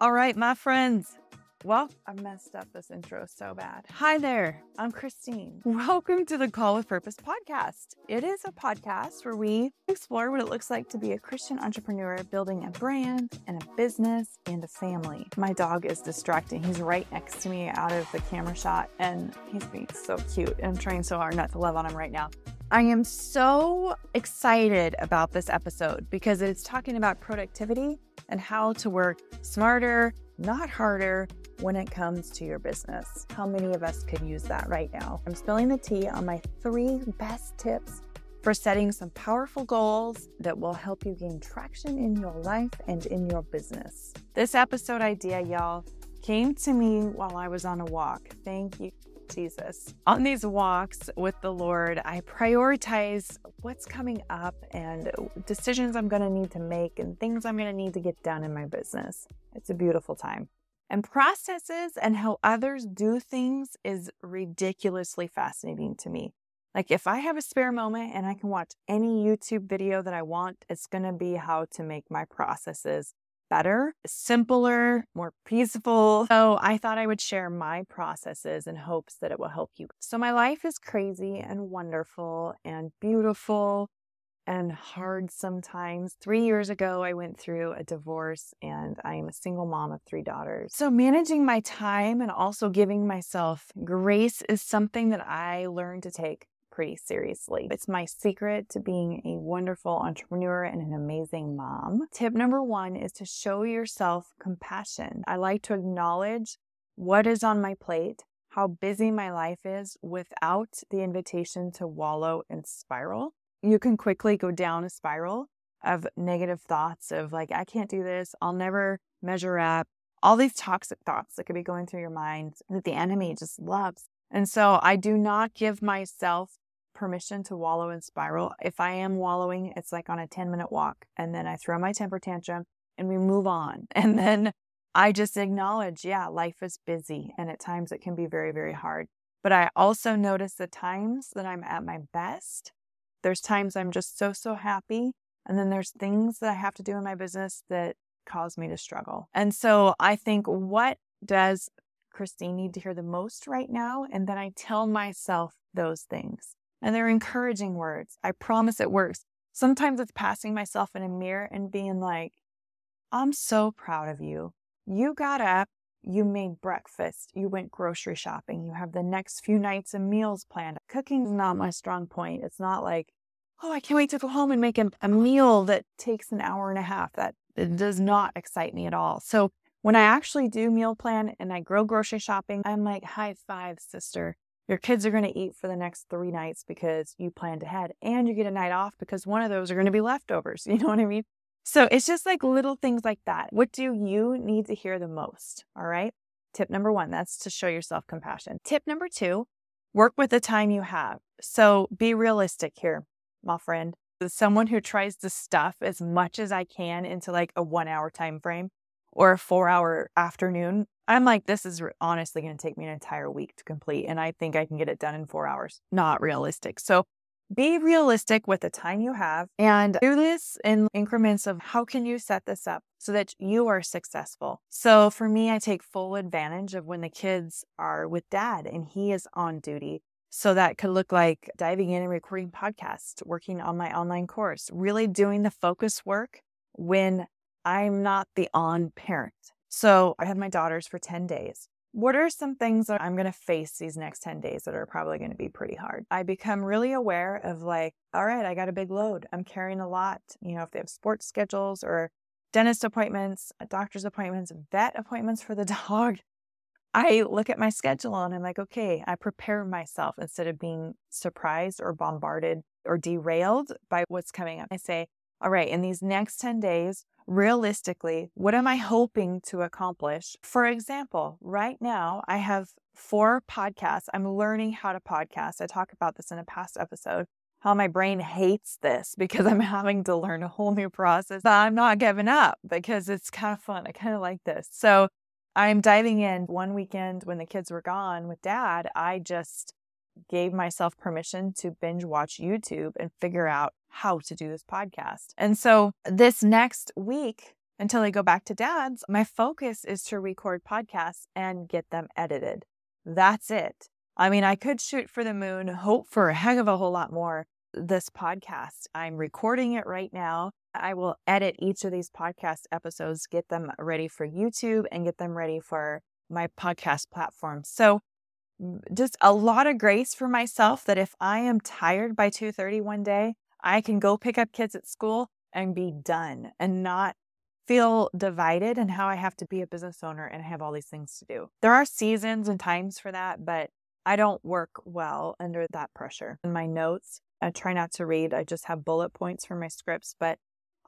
All right, my friends. Well, I messed up this intro so bad. Hi there, I'm Christine. Welcome to the Called with Purpose podcast. It is a podcast where we explore what it looks like to be a Christian entrepreneur building a brand and a business and a family. My dog is distracting. He's right next to me out of the camera shot and he's being so cute. I'm trying so hard not to love on him right now. I am so excited about this episode because it's talking about productivity and how to work smarter, not harder when it comes to your business. How many of us could use that right now? I'm spilling the tea on my three best tips for setting some powerful goals that will help you gain traction in your life and in your business. This episode idea, y'all, came to me while I was on a walk. Thank you. Jesus. On these walks with the Lord, I prioritize what's coming up and decisions I'm going to need to make and things I'm going to need to get done in my business. It's a beautiful time. And processes and how others do things is ridiculously fascinating to me. Like, if I have a spare moment and I can watch any YouTube video that I want, it's going to be how to make my processes better, simpler, more peaceful. So I thought I would share my processes in hopes that it will help you. So my life is crazy and wonderful and beautiful and hard sometimes. Three years ago, I went through a divorce and I am a single mom of three daughters. So, managing my time and also giving myself grace is something that I learned to take pretty seriously. It's my secret to being a wonderful entrepreneur and an amazing mom. Tip number one is to show yourself compassion. I like to acknowledge what is on my plate, how busy my life is without the invitation to wallow and spiral. You can quickly go down a spiral of negative thoughts of like, I can't do this, I'll never measure up. All these toxic thoughts that could be going through your mind that the enemy just loves. And so I do not give myself permission to wallow and spiral. If I am wallowing, it's like on a 10 minute walk, and then I throw my temper tantrum and we move on. And then I just acknowledge, yeah, life is busy and at times it can be very, very hard. But I also notice the times that I'm at my best. There's times I'm just so, so happy. And then there's things that I have to do in my business that cause me to struggle. And so I think, what does Christine need to hear the most right now? And then I tell myself those things. And they're encouraging words. I promise it works. Sometimes it's passing myself in a mirror and being like, I'm so proud of you. You got up, you made breakfast, you went grocery shopping, you have the next few nights of meals planned. Cooking is not my strong point. It's not like, oh, I can't wait to go home and make a, a meal that takes an hour and a half. That does not excite me at all. So when I actually do meal plan and I go grocery shopping, I'm like, high five, sister. Your kids are going to eat for the next three nights because you planned ahead, and you get a night off because one of those are going to be leftovers. You know what I mean? So it's just like little things like that. What do you need to hear the most? All right. Tip number one, that's to show yourself compassion. Tip number two, work with the time you have. So be realistic here, my friend. As someone who tries to stuff as much as I can into like a one hour time frame or a four hour afternoon, I'm like, this is honestly going to take me an entire week to complete. And I think I can get it done in four hours. Not realistic. So be realistic with the time you have and do this in increments of how can you set this up so that you are successful. So for me, I take full advantage of when the kids are with dad and he is on duty. So that could look like diving in and recording podcasts, working on my online course, really doing the focus work when I'm not the on parent. So I had my daughters for 10 days. What are some things that I'm going to face these next 10 days that are probably going to be pretty hard? I become really aware of like, all right, I got a big load. I'm carrying a lot. You know, if they have sports schedules or dentist appointments, doctor's appointments, vet appointments for the dog, I look at my schedule and I'm like, okay, I prepare myself instead of being surprised or bombarded or derailed by what's coming up. I say, all right, in these next 10 days, realistically, what am I hoping to accomplish? For example, right now I have four podcasts. I'm learning how to podcast. I talk about this in a past episode. How my brain hates this because I'm having to learn a whole new process. I'm not giving up because it's kind of fun. I kind of like this. So I'm diving in one weekend when the kids were gone with dad. I just gave myself permission to binge watch YouTube and figure out how to do this podcast. And so this next week, until I go back to dad's, my focus is to record podcasts and get them edited. That's it. I mean, I could shoot for the moon, hope for a heck of a whole lot more. This podcast, I'm recording it right now. I will edit each of these podcast episodes, get them ready for YouTube and get them ready for my podcast platform. So, just a lot of grace for myself that if I am tired by 2:30 one day, I can go pick up kids at school and be done and not feel divided and how I have to be a business owner and have all these things to do. There are seasons and times for that, but I don't work well under that pressure. In my notes, I try not to read. I just have bullet points for my scripts, but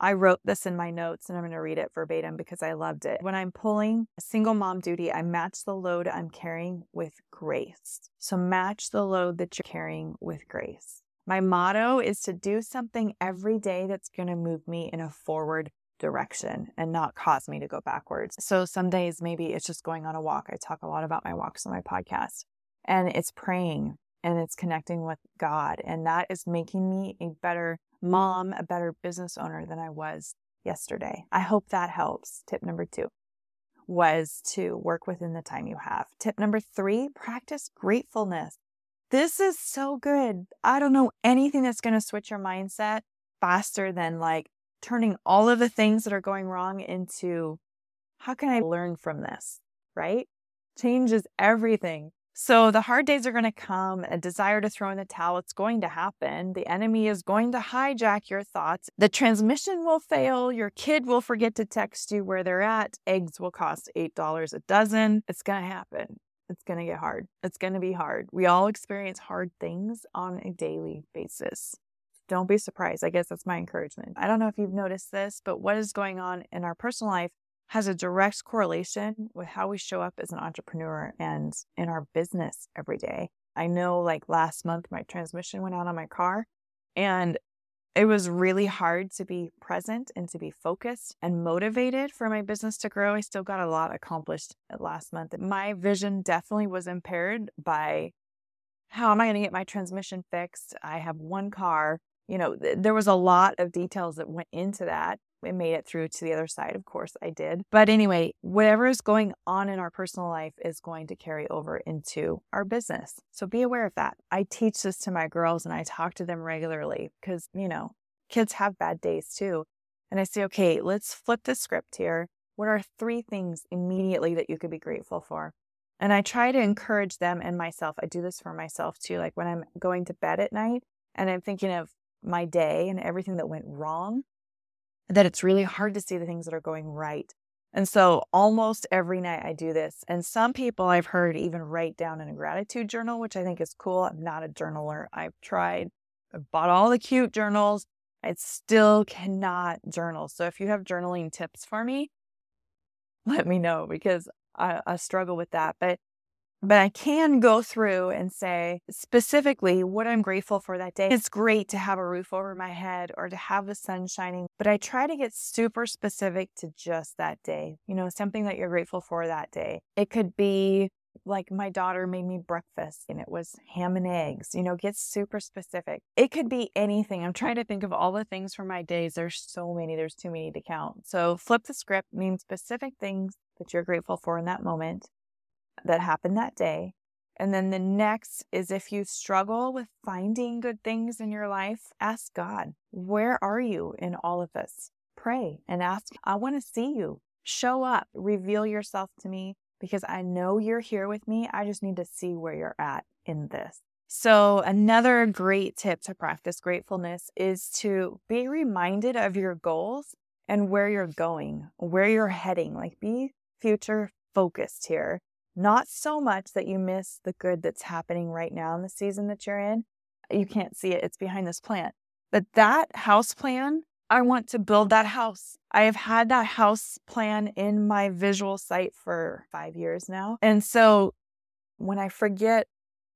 I wrote this in my notes and I'm going to read it verbatim because I loved it. When I'm pulling a single mom duty, I match the load I'm carrying with grace. So match the load that you're carrying with grace. My motto is to do something every day that's going to move me in a forward direction and not cause me to go backwards. So some days maybe it's just going on a walk. I talk a lot about my walks on my podcast and it's praying and it's connecting with God. And that is making me a better mom, a better business owner than I was yesterday. I hope that helps. Tip number two was to work within the time you have. Tip number three, practice gratefulness. This is so good. I don't know anything that's going to switch your mindset faster than like turning all of the things that are going wrong into how can I learn from this, right? Changes everything. So the hard days are going to come, a desire to throw in the towel, it's going to happen. The enemy is going to hijack your thoughts. The transmission will fail. Your kid will forget to text you where they're at. Eggs will cost $8 a dozen. It's going to happen. It's going to get hard. It's going to be hard. We all experience hard things on a daily basis. Don't be surprised. I guess that's my encouragement. I don't know if you've noticed this, but what is going on in our personal life has a direct correlation with how we show up as an entrepreneur and in our business every day. I know like last month, my transmission went out on my car and it was really hard to be present and to be focused and motivated for my business to grow. I still got a lot accomplished last month. My vision definitely was impaired by how am I going to get my transmission fixed? I have one car you know, th- there was a lot of details that went into that. It made it through to the other side. Of course, I did. But anyway, whatever is going on in our personal life is going to carry over into our business. So be aware of that. I teach this to my girls and I talk to them regularly because, you know, kids have bad days too. And I say, okay, let's flip the script here. What are three things immediately that you could be grateful for? And I try to encourage them and myself. I do this for myself too. Like when I'm going to bed at night and I'm thinking of my day and everything that went wrong, that it's really hard to see the things that are going right. And so almost every night I do this. And some people I've heard even write down in a gratitude journal, which I think is cool. I'm not a journaler. I've tried, I've bought all the cute journals. I still cannot journal. So if you have journaling tips for me, let me know because I, I struggle with that. But but I can go through and say specifically what I'm grateful for that day. It's great to have a roof over my head or to have the sun shining, but I try to get super specific to just that day. You know, something that you're grateful for that day. It could be like my daughter made me breakfast and it was ham and eggs. You know, get super specific. It could be anything. I'm trying to think of all the things for my days. There's so many, there's too many to count. So flip the script, means specific things that you're grateful for in that moment that happened that day. And then the next is if you struggle with finding good things in your life, ask God, where are you in all of this? Pray and ask, I want to see you. Show up, reveal yourself to me because I know you're here with me. I just need to see where you're at in this. So, another great tip to practice gratefulness is to be reminded of your goals and where you're going, where you're heading. Like, be future focused here not so much that you miss the good that's happening right now in the season that you're in. You can't see it, it's behind this plant. But that house plan, I want to build that house. I have had that house plan in my visual sight for five years now. And so when I forget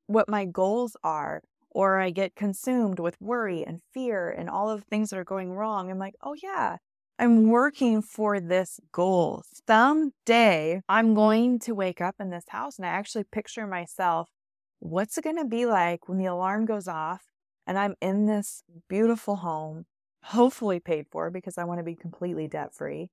what my goals are, or I get consumed with worry and fear and all of the things that are going wrong, I'm like, oh, yeah, I'm working for this goal. Someday I'm going to wake up in this house and I actually picture myself what's it going to be like when the alarm goes off and I'm in this beautiful home, hopefully paid for because I want to be completely debt free.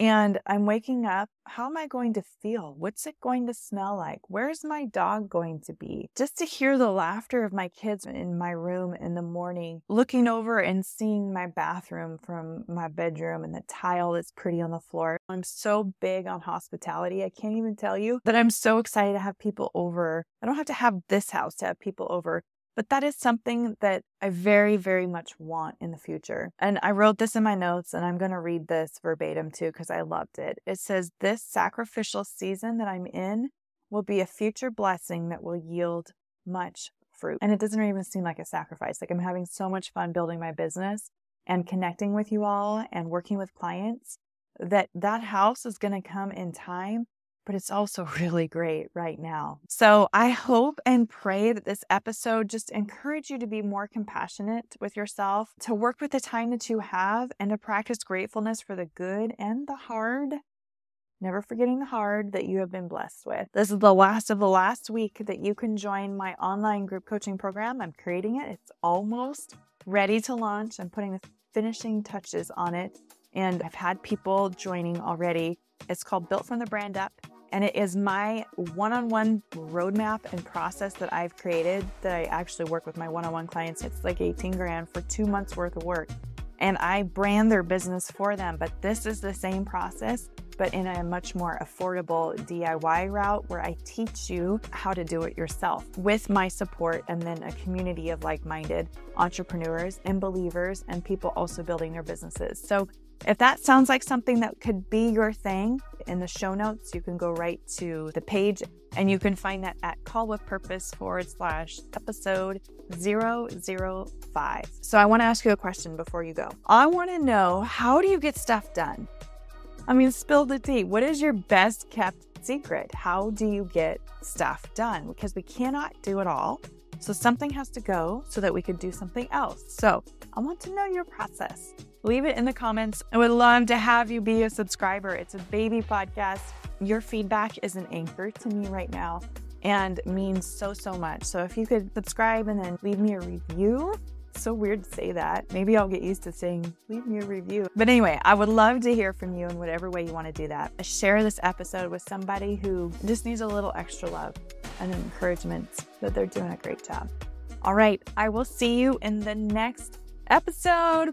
And I'm waking up. How am I going to feel? What's it going to smell like? Where's my dog going to be? Just to hear the laughter of my kids in my room in the morning, looking over and seeing my bathroom from my bedroom and the tile that's pretty on the floor. I'm so big on hospitality. I can't even tell you that I'm so excited to have people over. I don't have to have this house to have people over. But that is something that I very, very much want in the future. And I wrote this in my notes and I'm going to read this verbatim too because I loved it. It says, This sacrificial season that I'm in will be a future blessing that will yield much fruit. And it doesn't even seem like a sacrifice. Like I'm having so much fun building my business and connecting with you all and working with clients that that house is going to come in time but it's also really great right now. So I hope and pray that this episode just encourage you to be more compassionate with yourself, to work with the time that you have, and to practice gratefulness for the good and the hard. Never forgetting the hard that you have been blessed with. This is the last of the last week that you can join my online group coaching program. I'm creating it. It's almost ready to launch. I'm putting the finishing touches on it. And I've had people joining already. It's called Built from the Brand Up and it is my one on one roadmap and process that I've created that I actually work with my one on one clients. It's like 18 grand for two months worth of work. And I brand their business for them. But this is the same process, but in a much more affordable DIY route where I teach you how to do it yourself with my support and then a community of like minded entrepreneurs and believers and people also building their businesses. So if that sounds like something that could be your thing, in the show notes, you can go right to the page and you can find that at call with purpose forward slash episode 005. So I want to ask you a question before you go. I want to know how do you get stuff done? I mean, spill the tea. What is your best kept secret? How do you get stuff done? Because we cannot do it all. So something has to go so that we could do something else. So I want to know your process. Leave it in the comments. I would love to have you be a subscriber. It's a baby podcast. Your feedback is an anchor to me right now and means so, so much. So if you could subscribe and then leave me a review, so weird to say that. Maybe I'll get used to saying, leave me a review. But anyway, I would love to hear from you in whatever way you want to do that. Share this episode with somebody who just needs a little extra love and encouragement that they're doing a great job. All right, I will see you in the next episode.